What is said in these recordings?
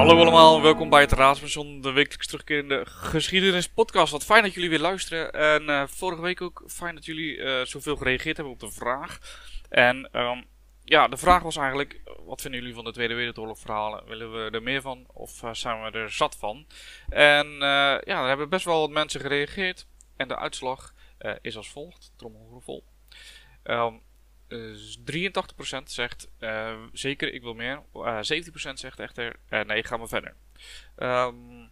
Hallo allemaal, welkom bij het Raadspension, de wekelijks terugkerende geschiedenispodcast. Wat fijn dat jullie weer luisteren. En eh, vorige week ook fijn dat jullie eh, zoveel gereageerd hebben op de vraag. En ehm, ja, de vraag was eigenlijk, wat vinden jullie van de Tweede Wereldoorlog verhalen? Willen we er meer van of uh, zijn we er zat van? En ja, er hebben best wel wat mensen gereageerd. En de uitslag is als volgt, trommelgeroffel. Um, 83% zegt uh, zeker, ik wil meer. Uh, 17% zegt echter, nee, ga maar verder. Um,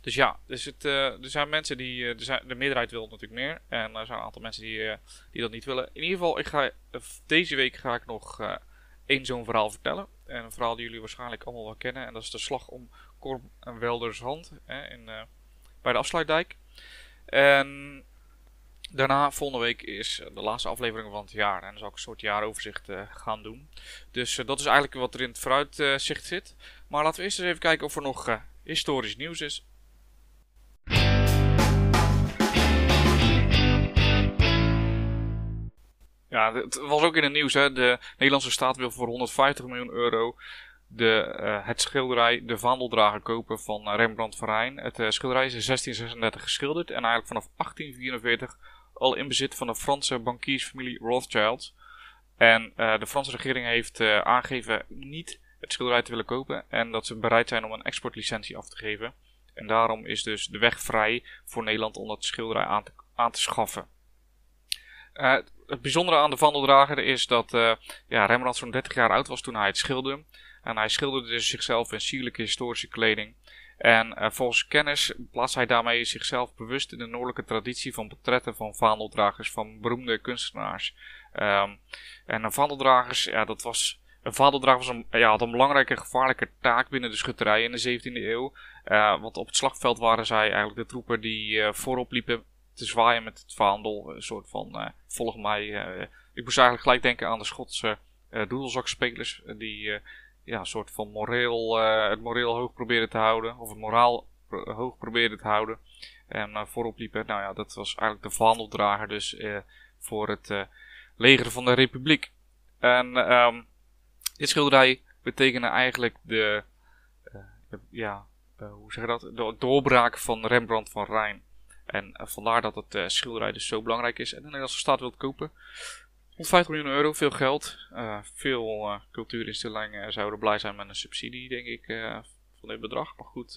dus ja, dus het, er zijn mensen die, de meerderheid wil natuurlijk meer. En er zijn een aantal mensen die, die dat niet willen. In ieder geval, ik ga, deze week ga ik nog één zo'n verhaal vertellen. En een verhaal die jullie waarschijnlijk allemaal wel kennen. En dat is de slag om Korm en Welders hand hè, in, bij de afsluitdijk. En Daarna, volgende week, is de laatste aflevering van het jaar. En dan zal ik een soort jaaroverzicht uh, gaan doen. Dus uh, dat is eigenlijk wat er in het vooruitzicht zit. Maar laten we eerst eens even kijken of er nog historisch nieuws is. Ja, het was ook in het nieuws. Hè. De Nederlandse staat wil voor 150 miljoen euro de, het schilderij De Vandeldrager kopen van Rembrandt van Rijn. Het schilderij is in 1636 geschilderd en eigenlijk vanaf 1844 al in bezit van de Franse bankiersfamilie Rothschild. En uh, de Franse regering heeft uh, aangegeven niet het schilderij te willen kopen en dat ze bereid zijn om een exportlicentie af te geven. En daarom is dus de weg vrij voor Nederland om dat schilderij aan te, aan te schaffen. Uh, het bijzondere aan de vandeldrager is dat ja, Rembrandt zo'n 30 jaar oud was toen hij het schilderde. En hij schilderde zichzelf in sierlijke historische kleding. En uh, volgens kennis plaatst hij daarmee zichzelf bewust in de noordelijke traditie van portretten van vaandeldragers van beroemde kunstenaars. Um, en een vaandeldragers, ja, dat was. Een vaandeldrager was een, ja, had een belangrijke gevaarlijke taak binnen de schutterij in de 17e eeuw. Uh, want op het slagveld waren zij eigenlijk de troepen die uh, voorop liepen te zwaaien met het vaandel. Een soort van volg mij. ik moest eigenlijk gelijk denken aan de Schotse doedelzakspelers die ja, een soort van moreel, uh, het moreel hoog proberen te houden. Of het moraal hoog proberen te houden. En uh, voorop liepen. Nou ja, dat was eigenlijk de verhandeldrager dus voor het leger van de republiek. En um, dit schilderij betekende eigenlijk de, ja, hoe zeg je dat? De doorbraak van Rembrandt van Rijn. En vandaar dat het schilderij dus zo belangrijk is. En de Nederlandse staat wil kopen. 150 miljoen euro, veel geld. Uh, veel uh, cultuurinstellingen zouden blij zijn met een subsidie, denk ik, uh, van dit bedrag. Maar goed,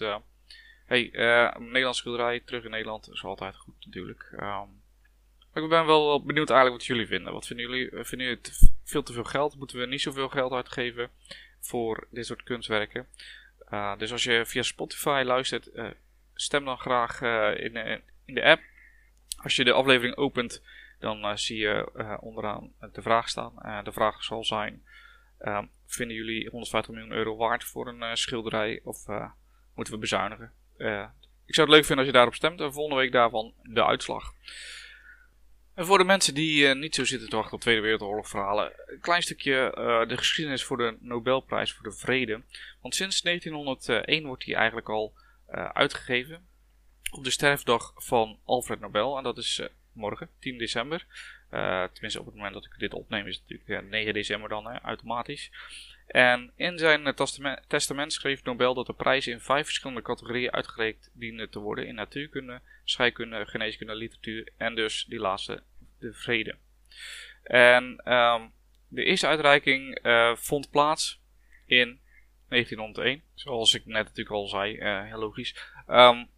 hey, Nederlandse schilderij terug in Nederland is altijd goed natuurlijk. Um, maar ik ben wel benieuwd eigenlijk wat jullie vinden. Wat vinden jullie? Vinden jullie het veel te veel geld? Moeten we niet zoveel geld uitgeven voor dit soort kunstwerken? dus als je via Spotify luistert, stem dan graag in, in de app. Als je de aflevering opent dan uh, zie je uh, onderaan de vraag staan. Uh, de vraag zal zijn: vinden jullie 150 miljoen euro waard voor een schilderij of moeten we bezuinigen? ik zou het leuk vinden als je daarop stemt. En volgende week daarvan de uitslag. En voor de mensen die niet zo zitten te wachten op Tweede Wereldoorlog verhalen, een klein stukje de geschiedenis voor de Nobelprijs voor de Vrede. Want sinds 1901 wordt die eigenlijk al uitgegeven op de sterfdag van Alfred Nobel. En dat is morgen, 10 december. Uh, tenminste, op het moment dat ik dit opneem is het natuurlijk 9 december dan, automatisch. En in zijn testament, testament schreef Nobel dat de prijzen in vijf verschillende categorieën uitgereikt dienen te worden. In natuurkunde, scheikunde, geneeskunde, literatuur en dus die laatste, de vrede. En um, de eerste uitreiking vond plaats in 1901. Zoals ik net natuurlijk al zei, heel logisch. Um,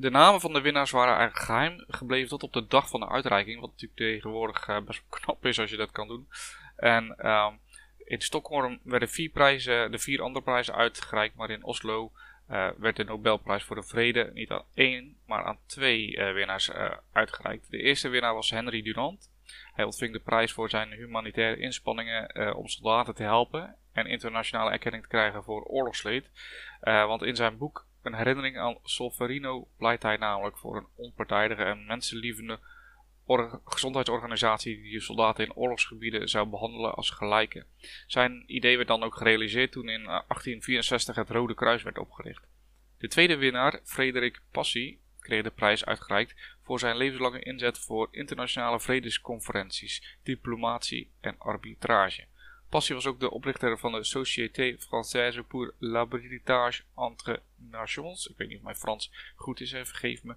de namen van de winnaars waren eigenlijk geheim gebleven tot op de dag van de uitreiking. Wat natuurlijk tegenwoordig uh, best wel knap is als je dat kan doen. En um, in Stockholm werden vier prijzen, de vier andere prijzen uitgereikt. Maar in Oslo uh, werd de Nobelprijs voor de Vrede niet aan één, maar aan twee uh, winnaars uitgereikt. De eerste winnaar was Henry Durant. Hij ontving de prijs voor zijn humanitaire inspanningen om soldaten te helpen en internationale erkenning te krijgen voor oorlogsleed. want in zijn boek een herinnering aan Solferino pleit hij namelijk voor een onpartijdige en mensenlievende gezondheidsorganisatie die de soldaten in oorlogsgebieden zou behandelen als gelijken. Zijn idee werd dan ook gerealiseerd toen in 1864 het Rode Kruis werd opgericht. De tweede winnaar, Frederik Passy, kreeg de prijs uitgereikt voor zijn levenslange inzet voor internationale vredesconferenties, diplomatie en arbitrage. Passy was ook de oprichter van de Société Française pour l'Habilitage entre Nations. Ik weet niet of mijn Frans goed is, vergeef me.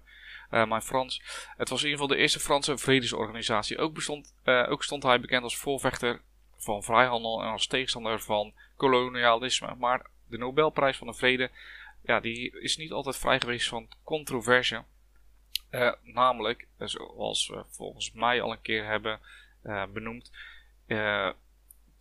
Uh, mijn Frans. Het was in ieder geval de eerste Franse vredesorganisatie. Ook, bestond, ook stond hij bekend als voorvechter van vrijhandel en als tegenstander van kolonialisme. Maar de Nobelprijs van de Vrede ja, die is niet altijd vrij geweest van controverse. Uh, namelijk, zoals we volgens mij al een keer hebben benoemd,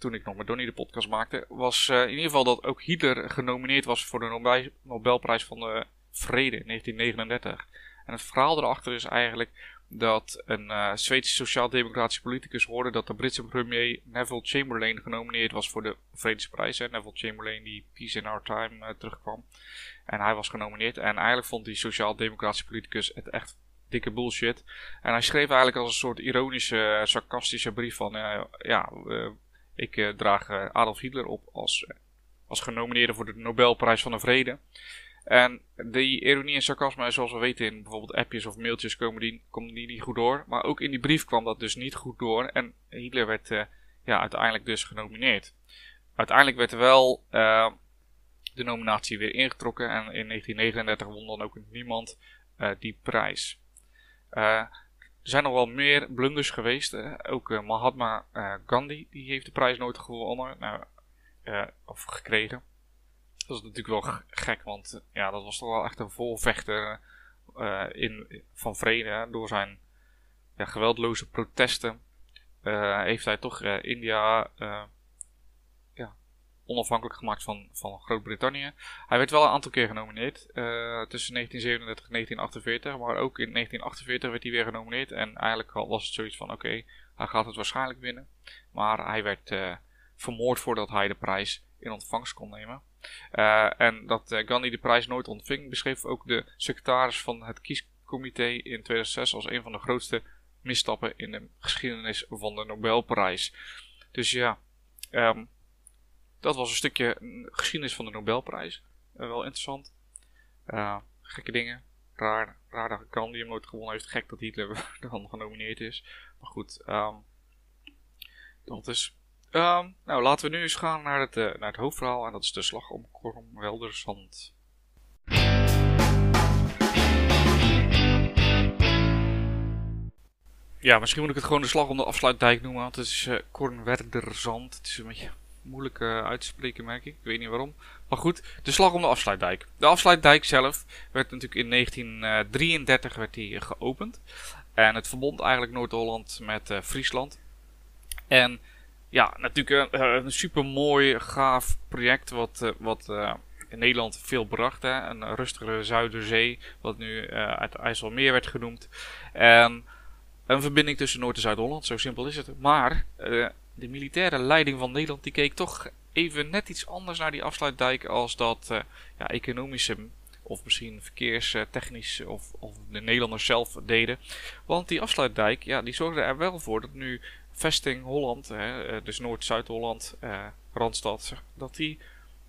toen ik nog met Donnie de podcast maakte, was in ieder geval dat ook Hitler genomineerd was voor de Nobelprijs van de Vrede in 1939. En het verhaal erachter is eigenlijk dat een uh, Zweedse sociaal-democratische politicus hoorde dat de Britse premier Neville Chamberlain genomineerd was voor de Vredesprijs. Hè. Neville Chamberlain die Peace in Our Time terugkwam. En hij was genomineerd. En eigenlijk vond die sociaal-democratische politicus het echt dikke bullshit. En hij schreef eigenlijk als een soort ironische, sarcastische brief van... Uh, ja, ik draag Adolf Hitler op als, als genomineerde voor de Nobelprijs van de Vrede. En die ironie en sarcasme, zoals we weten in bijvoorbeeld appjes of mailtjes, komen die, komen die niet goed door. Maar ook in die brief kwam dat dus niet goed door. En Hitler werd uh, ja, uiteindelijk dus genomineerd. Uiteindelijk werd er wel uh, de nominatie weer ingetrokken. En in 1939 won dan ook niemand uh, die prijs. Er zijn nog wel meer blunders geweest. ook Mahatma Gandhi die heeft de prijs nooit gewonnen. Nou, of gekregen. Dat is natuurlijk wel gek, want eh, ja, dat was toch wel echt een volvechter in, van vrede. Door zijn ja, geweldloze protesten heeft hij toch India onafhankelijk gemaakt van, van Groot-Brittannië. Hij werd wel een aantal keer genomineerd. tussen 1937 en 1948. Maar ook in 1948 werd hij weer genomineerd. En eigenlijk was het zoiets van oké, hij gaat het waarschijnlijk winnen. Maar hij werd vermoord voordat hij de prijs in ontvangst kon nemen. Uh, en dat Gandhi de prijs nooit ontving, beschreef ook de secretaris van het kiescomité in 2006 als een van de grootste misstappen in de geschiedenis van de Nobelprijs. Dus ja, um, dat was een stukje geschiedenis van de Nobelprijs. Uh, wel interessant. gekke dingen. Raar, raar dat Gandhi hem nooit gewonnen heeft. Gek dat Hitler dan genomineerd is. Maar goed, um, dat is Um, nou, laten we nu eens gaan naar het, uh, naar het hoofdverhaal. En dat is de slag om Kornweldersand. Ja, misschien moet ik het gewoon de slag om de afsluitdijk noemen. Want het is uh, Kornwerderzand. Het is een beetje moeilijk uh, uit te spreken, merk ik. Ik weet niet waarom. Maar goed, de slag om de afsluitdijk. De afsluitdijk zelf werd natuurlijk in 1933 werd die geopend. En het verbond eigenlijk Noord-Holland met uh, Friesland. En ja, natuurlijk een, een super mooi, gaaf project. Wat, wat in Nederland veel bracht. Hè? Een rustigere Zuiderzee, wat nu uh, uit IJsselmeer werd genoemd. En een verbinding tussen Noord- en Zuid-Holland, zo simpel is het. Maar de militaire leiding van Nederland die keek toch even net iets anders naar die afsluitdijk als dat ja, economische of misschien verkeerstechnisch of, of de Nederlanders zelf deden. Want die afsluitdijk, ja, die zorgde er wel voor dat nu vesting Holland, hè, eh, dus Noord-Zuid-Holland, eh, Randstad, dat die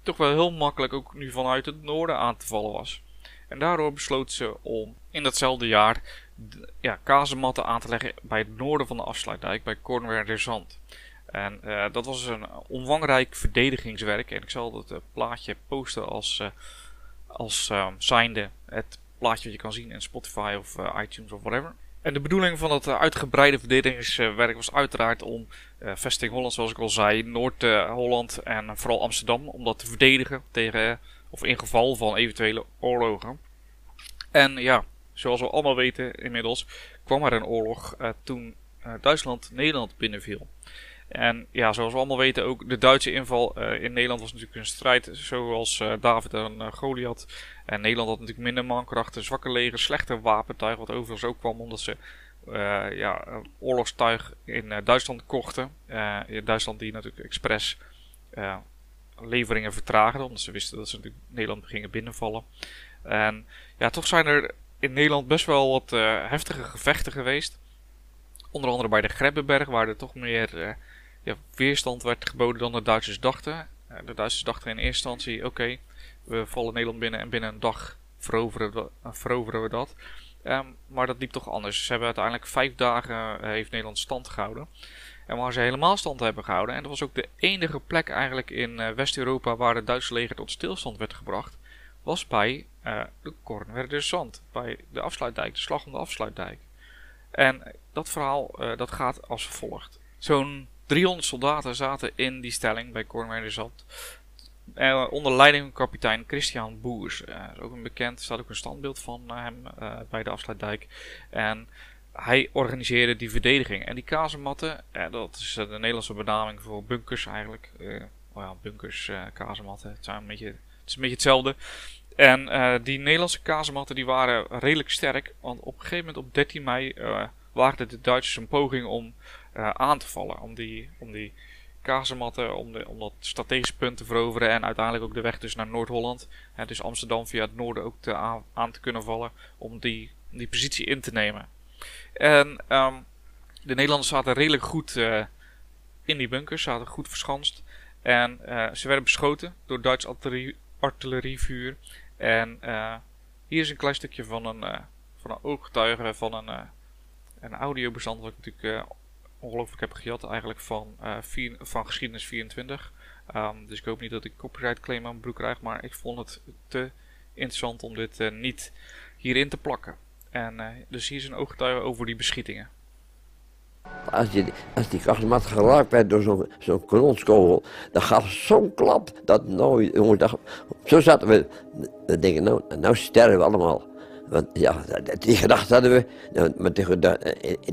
toch wel heel makkelijk ook nu vanuit het noorden aan te vallen was. En daardoor besloot ze om in datzelfde jaar ja, kazematten aan te leggen bij het noorden van de afsluitdijk, bij Kornwerderzand. En uh, dat was een omvangrijk verdedigingswerk. En ik zal het uh, plaatje posten als, uh, als zijnde het plaatje wat je kan zien in Spotify of iTunes of whatever. En de bedoeling van eh, uitgebreide verdedigingswerk was uiteraard om vesting Holland, zoals ik al zei, Noord-Holland en vooral Amsterdam, om dat te verdedigen tegen, of in geval van eventuele oorlogen. En ja, zoals we allemaal weten inmiddels, kwam er een oorlog toen Duitsland Nederland binnenviel. En ja, zoals we allemaal weten, ook de Duitse inval uh, in Nederland was natuurlijk een strijd zoals uh, David en uh, Goliath. En Nederland had natuurlijk minder mankrachten, zwakke leger, slechte wapentuig, wat overigens ook kwam omdat ze ja, oorlogstuig in Duitsland kochten. in Duitsland die natuurlijk expres leveringen vertraagde, omdat ze wisten dat ze natuurlijk Nederland gingen binnenvallen. En ja, toch zijn er in Nederland best wel wat heftige gevechten geweest. Onder andere bij de Grebbeberg, waar er toch meer ja, weerstand werd geboden dan de Duitsers dachten. Eh, de Duitsers dachten in eerste instantie: oké, we vallen Nederland binnen en binnen een dag veroveren we, uh, we dat. Um, maar dat liep toch anders. Ze hebben uiteindelijk vijf dagen uh, heeft Nederland stand gehouden. En waar ze helemaal stand hebben gehouden. En dat was ook de enige plek eigenlijk in West-Europa waar het Duitse leger tot stilstand werd gebracht. Was bij de Kornwerder Zand. Bij de afsluitdijk, de slag om de afsluitdijk. En dat verhaal dat gaat als volgt. Zo'n 300 soldaten zaten in die stelling bij Zand. Uh, onder leiding van kapitein Christian Boers. Is ook een bekend, er staat ook een standbeeld van uh, hem bij de afsluitdijk. En hij organiseerde die verdediging. En die kazematten, dat is de Nederlandse benaming voor bunkers eigenlijk. oh ja, bunkers, kazematten, het, zijn een beetje, het is een beetje hetzelfde. En die Nederlandse kazematten die waren redelijk sterk. Want op een gegeven moment op 13 mei waagden de Duitsers een poging om aan te vallen. Om die, om die kazematten om, de, om dat strategische punt te veroveren en uiteindelijk ook de weg dus naar Noord-Holland. dus Amsterdam via het noorden ook te aan, te kunnen vallen om die, die positie in te nemen. En um, de Nederlanders zaten redelijk goed uh, in die bunkers, zaten goed verschanst. En uh, ze werden beschoten door Duits artillerie, artillerievuur. En hier is een klein stukje van een, van een ooggetuige van een, een audiobestand wat ik natuurlijk ongelooflijk heb gejat eigenlijk van, vier, van geschiedenis 24. Um, ehm, dus ik hoop niet dat ik copyright claim aan mijn broek krijg, maar ik vond het te interessant om dit uh, niet hierin te plakken. En uh, dus hier is een ooggetuige over die beschietingen. Als, je, als die kastmat geraakt werd door zo'n zo'n kanonskogel, dan gaf zo'n klap dat nou, jongen, dat, zo zaten we, dan denk ik, nou, nou sterven we allemaal. Want ja, die gedachte hadden we, nou, met die,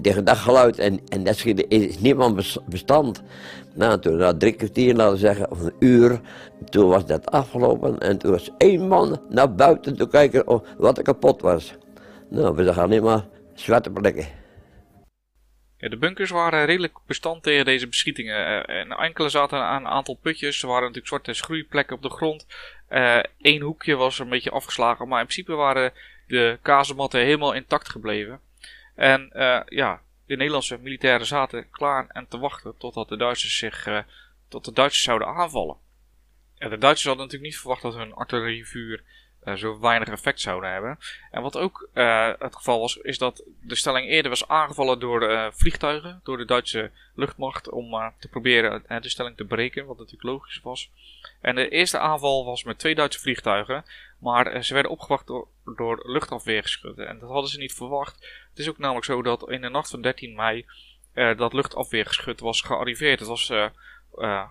die geluid en, en dat is niemand bestand. Nou, toen na drie kwartier, laten zeggen, of een uur, toen was dat afgelopen en toen was één man naar buiten te kijken of wat er kapot was. Nou, we zagen alleen maar zwarte plekken. De bunkers waren redelijk bestand tegen deze beschietingen. Uh, en enkele zaten aan een aantal putjes. Er waren natuurlijk zwarte schroeiplekken op de grond. Eén hoekje was een beetje afgeslagen. Maar in principe waren de kazematten helemaal intact gebleven. En uh, ja, de Nederlandse militairen zaten klaar en te wachten totdat de Duitsers zich uh, de Duitsers zouden aanvallen. En de Duitsers hadden natuurlijk niet verwacht dat hun artillerievuur zo weinig effect zouden hebben. En wat ook uh, het geval was, is dat de stelling eerder was aangevallen door uh, vliegtuigen, door de Duitse luchtmacht, om te proberen de stelling te breken, wat natuurlijk logisch was. En de eerste aanval was met twee Duitse vliegtuigen, maar ze werden opgewacht door, door luchtafweergeschutten. En dat hadden ze niet verwacht. Het is ook namelijk zo dat in de nacht van 13 mei dat luchtafweergeschut was gearriveerd. Het was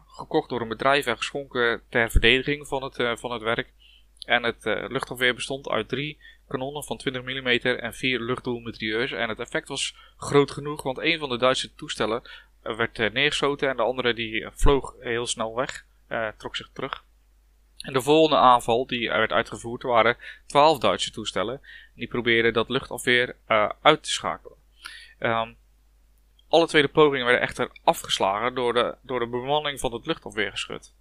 gekocht door een bedrijf en geschonken ter verdediging van het, van het werk. En het uh, luchtafweer bestond uit drie kanonnen van 20 mm en vier luchtdoelmetrieurs. En het effect was groot genoeg, want een van de Duitse toestellen eh, werd uh, neergeschoten en de andere die vloog heel snel weg, trok zich terug. En de volgende aanval die werd uitgevoerd waren 12 Duitse toestellen. Die probeerden dat luchtafweer uit te schakelen. Um, alle tweede pogingen werden echter afgeslagen door de, door de bemanning van het luchtafweergeschut.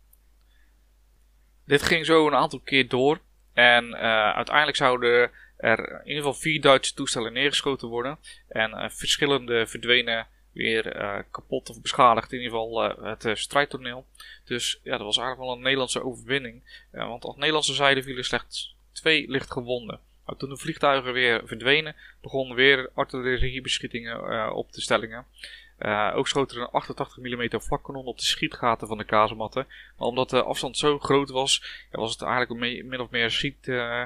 Dit ging zo een aantal keer door. En uh, uiteindelijk zouden er in ieder geval vier Duitse toestellen neergeschoten worden. En uh, verschillende verdwenen weer uh, kapot of beschadigd. In ieder geval het strijdtoneel. Dus ja, dat was eigenlijk wel een Nederlandse overwinning. want op Nederlandse zijde vielen slechts twee lichtgewonden. Maar toen de vliegtuigen weer verdwenen, begonnen weer artilleriebeschietingen op de stellingen. Uh, ook schoot er een 88 mm vlakkanon op de schietgaten van de kazematten. Maar omdat de afstand zo groot was, was het eigenlijk min of meer schiet... Uh,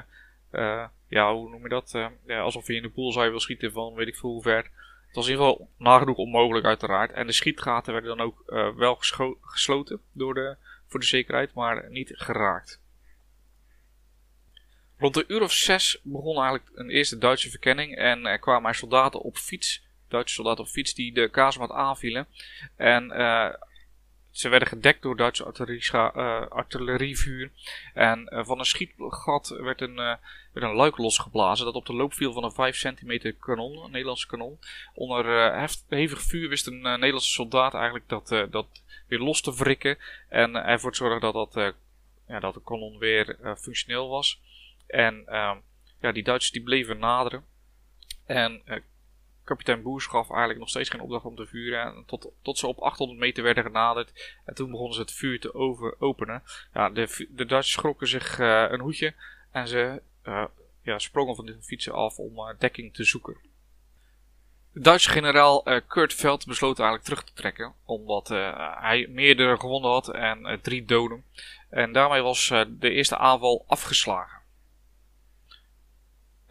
uh, ja, hoe noem je dat? ja, alsof je in de pool zou wil schieten van weet ik veel hoe ver. Het was in ieder geval nagenoeg onmogelijk uiteraard. En de schietgaten werden dan ook wel gesloten door de, voor de zekerheid, maar niet geraakt. Rond de uur of zes begon eigenlijk een eerste Duitse verkenning en er kwamen er soldaten op fiets Duitse soldaten op fiets die de kazemat aanvielen. En uh, ze werden gedekt door Duitse uh, artillerievuur. En uh, van een schietgat werd een, werd een luik losgeblazen dat op de loop viel van een 5 centimeter kanon, een Nederlandse kanon. Onder hevig vuur wist een Nederlandse soldaat eigenlijk dat, dat weer los te wrikken. En ervoor te zorgen dat, dat, ja, dat de kanon weer functioneel was. En ehm, ja, die Duitsers die bleven naderen. En kapitein Boers gaf eigenlijk nog steeds geen opdracht om te vuren. Tot, tot ze op 800 meter werden genaderd. En toen begonnen ze het vuur te over, openen. Ja, de, de Duitsers schrokken zich uh, een hoedje. En ze uh, ja, sprongen van de fietsen af om uh, dekking te zoeken. De Duitse generaal Kurt Veld besloot eigenlijk terug te trekken, omdat hij meerdere gewonnen had en drie doden. En daarmee was de eerste aanval afgeslagen.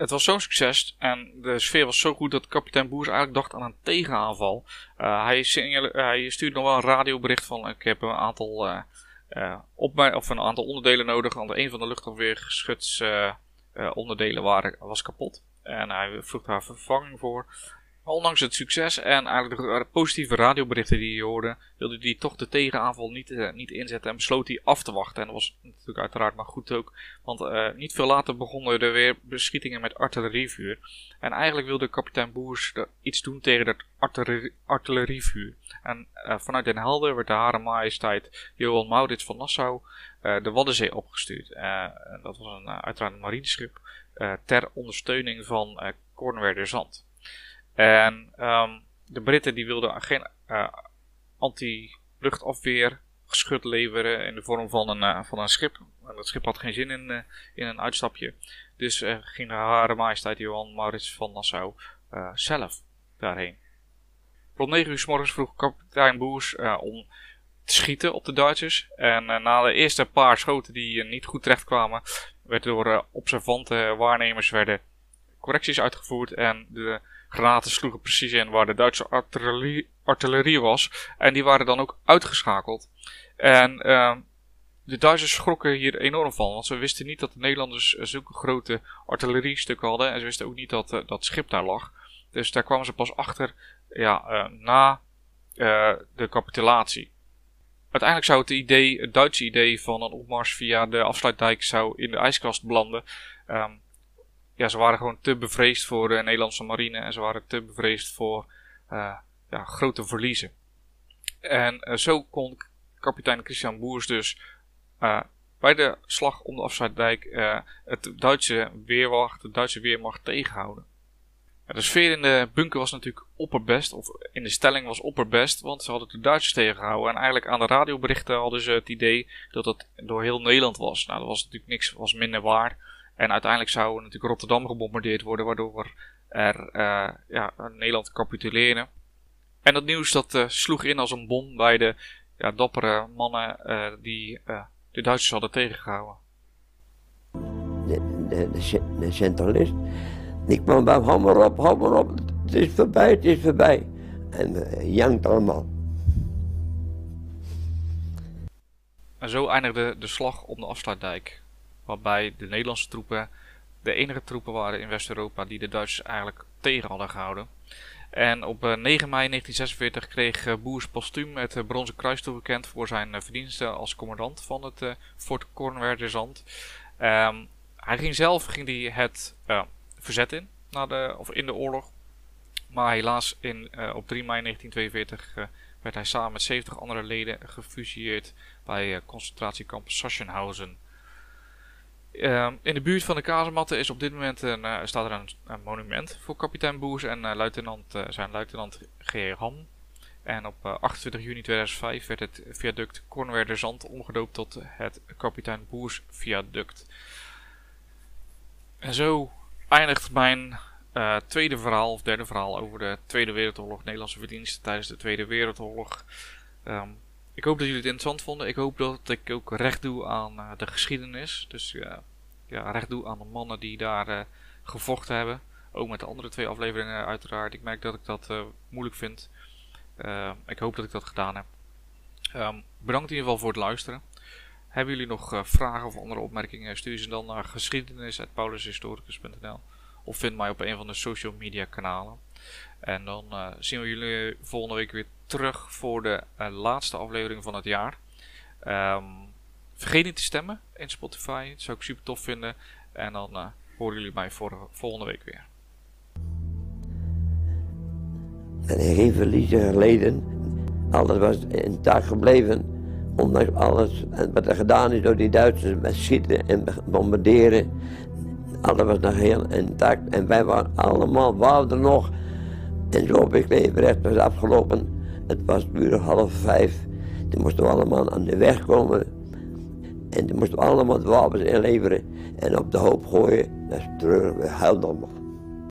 Het was zo'n succes en de sfeer was zo goed dat kapitein Boers eigenlijk dacht aan een tegenaanval. hij, hij, stuurde nog wel een radiobericht van ik heb een aantal, op mijn, of een aantal onderdelen nodig, want een van de luchtafweergeschuts onderdelen waren, was kapot. En hij vroeg daar vervanging voor. Ondanks het succes en eigenlijk de positieve radioberichten die hij hoorde, wilde hij toch de tegenaanval niet, uh, niet inzetten en besloot hij af te wachten. En dat was natuurlijk uiteraard maar goed ook, want uh, niet veel later begonnen er weer beschietingen met artillerievuur. En eigenlijk wilde kapitein Boers iets doen tegen dat artillerie, artillerievuur. En vanuit Den Helder werd de Hare Majesteit Johan Maurits van Nassau de Waddenzee opgestuurd. dat was een, uiteraard een marineschip ter ondersteuning van uh, Zand. En um, de Britten die wilden geen uh, anti-luchtafweer geschut leveren in de vorm van een, uh, van een schip. En dat schip had geen zin in, uh, in een uitstapje. Dus ging Hare Majesteit Johan Maurits van Nassau zelf daarheen. Rond 9 uur s morgens vroeg kapitein Boers om te schieten op de Duitsers. En na de eerste paar schoten die niet goed terecht kwamen, door observante waarnemers werden correcties uitgevoerd en de granaten sloegen precies in waar de Duitse artillerie, was. En die waren dan ook uitgeschakeld. En uh, de Duitsers schrokken hier enorm van, want ze wisten niet dat de Nederlanders zulke grote artilleriestukken hadden. En ze wisten ook niet dat uh, dat schip daar lag. Dus daar kwamen ze pas achter ja, uh, na de capitulatie. Uiteindelijk zou het idee, het Duitse idee van een opmars via de afsluitdijk zou in de ijskast belanden. Um, ja, ze waren gewoon te bevreesd voor de Nederlandse marine en ze waren te bevreesd voor uh, ja, grote verliezen. En uh, zo kon kapitein Christian Boers dus uh, bij de slag om de Afsluitdijk het Duitse weerwacht, de Duitse weermacht tegenhouden. de sfeer in de bunker was natuurlijk opperbest, of in de stelling was opperbest, want ze hadden de Duitsers tegengehouden. En eigenlijk aan de radioberichten hadden ze het idee dat het door heel Nederland was. Nou, dat was natuurlijk niks, was minder waar. En uiteindelijk zou natuurlijk Rotterdam gebombardeerd worden, waardoor er uh, ja, Nederland capituleren. En dat nieuws dat uh, sloeg in als een bom bij de ja, dappere mannen uh, die de Duitsers hadden tegengehouden. De, de, de, de centralist, die kwam bij hou maar op, hou maar op, het is voorbij, het is voorbij. En jankt allemaal. En zo eindigde de slag om de afsluitdijk waarbij de Nederlandse troepen de enige troepen waren in West-Europa die de Duitsers eigenlijk tegen hadden gehouden. En op 9 eh, mei 1946 kreeg eh, Boers postuum het eh, Bronzen Kruis toegekend voor zijn verdiensten als commandant van het Fort Cornwall-Zand. Um, hij ging zelf ging die het verzet in, na de, of in de oorlog. Maar helaas in, op 3 mei 1942 werd hij samen met 70 andere leden gefusilleerd bij concentratiekamp Sachsenhausen. Uh, in de buurt van de kazematten is op dit moment een, uh, staat er een, monument voor kapitein Boers en uh, luitenant, uh, zijn luitenant G. Ham. En op 28 juni 2005 werd het viaduct Cornwerder Zand omgedoopt tot het kapitein Boers viaduct. En zo eindigt mijn tweede verhaal, of derde verhaal over de Tweede Wereldoorlog, Nederlandse verdiensten tijdens de Tweede Wereldoorlog. Um, ik hoop dat jullie het interessant vonden. Ik hoop dat ik ook recht doe aan uh, de geschiedenis. Dus uh, ja, recht doe aan de mannen die daar uh, gevochten hebben. Ook met de andere twee afleveringen uiteraard. Ik merk dat ik dat moeilijk vind. ik hoop dat ik dat gedaan heb. Um, bedankt in ieder geval voor het luisteren. Hebben jullie nog vragen of andere opmerkingen? Stuur ze dan naar geschiedenis.paulushistoricus.nl Of vind mij op een van de social media kanalen. En dan zien we jullie volgende week weer terug voor de uh, laatste aflevering van het jaar. Um, vergeet niet te stemmen in Spotify. Dat zou ik super tof vinden. En dan uh, horen jullie mij voor, volgende week weer. En geen verliezen geleden. Alles was intact gebleven. Ondanks alles wat er gedaan is door die Duitsers met schieten en bombarderen. Alles was nog heel intact. En wij waren allemaal, er nog. En zo heb ik leven recht was afgelopen. Het was nu half vijf. Toen moesten we allemaal aan de weg komen. En toen moesten we allemaal de wapens inleveren en op de hoop gooien. Dat is terug, we huilden allemaal.